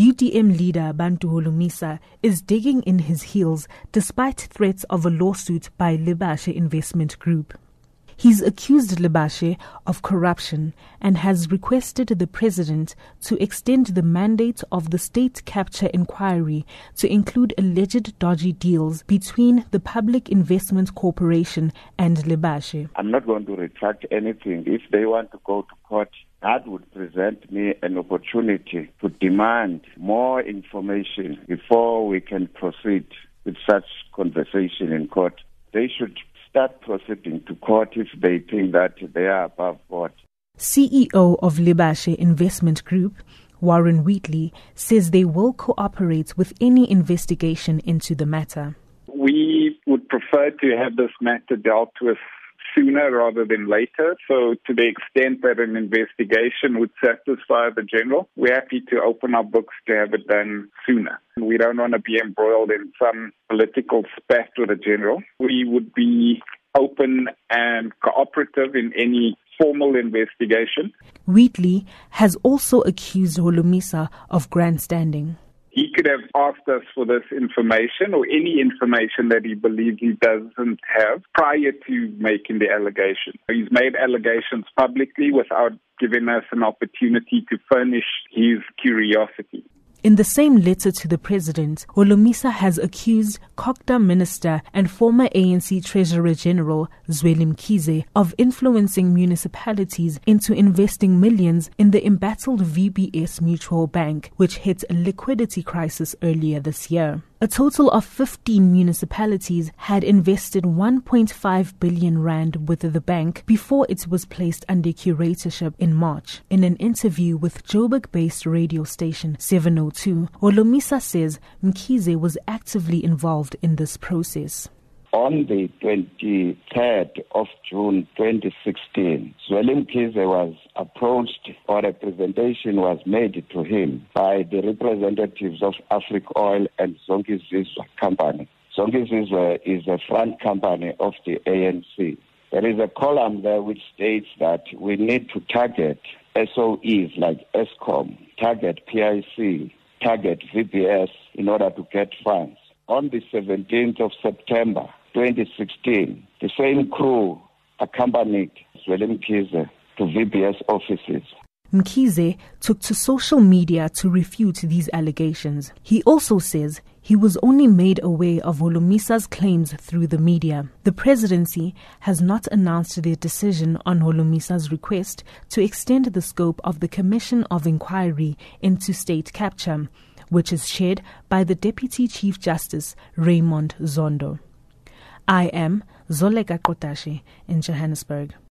UDM leader Bantu Holomisa is digging in his heels despite threats of a lawsuit by Lebashe Investment Group. He's accused Lebashe of corruption and has requested the president to extend the mandate of the state capture inquiry to include alleged dodgy deals between the Public Investment Corporation and Lebashe. I'm not going to retract anything. If they want to go to court, that would present me an opportunity to demand more information before we can proceed with such conversation in court. They should start proceeding to court if they think that they are above board. CEO of Lebashe Investment Group, Warren Wheatley, says they will cooperate with any investigation into the matter. We would prefer to have this matter dealt with sooner rather than later. So, to the extent that an investigation would satisfy the general, we're happy to open our books to have it done sooner. We don't want to be embroiled in some political spat with the general. We would be open and cooperative in any formal investigation. Wheatley has also accused Holomisa of grandstanding. He could have asked us for this information or any information that he believes he doesn't have prior to making the allegation. He's made allegations publicly without giving us an opportunity to furnish his curiosity. In the same letter to the president, Holomisa has accused COGTA minister and former ANC Treasurer General Zweli Mkhize of influencing municipalities into investing millions in the embattled VBS Mutual Bank, which hit a liquidity crisis earlier this year. A total of 15 municipalities had invested 1.5 billion rand with the bank before it was placed under curatorship in March. In an interview with Joburg based radio station 702, Holomisa says Mkhize was actively involved in this process. On the 23rd of June 2016, Zweli Mkhize was approached or a presentation was made to him by the representatives of Afric Oil and Zonke Zizwa Company. Zonke Zizwa is a front company of the ANC. There is a column there which states that we need to target SOEs like Eskom, target PIC, target VBS in order to get funds. On the 17th of September, 2016, the same crew accompanied Zweli Mkhize to VBS offices. Mkhize took to social media to refute these allegations. He also says he was only made aware of Holomisa's claims through the media. The presidency has not announced their decision on Holomisa's request to extend the scope of the Commission of Inquiry into state capture, which is chaired by the Deputy Chief Justice Raymond Zondo. I am Zoleka Kotashi in Johannesburg.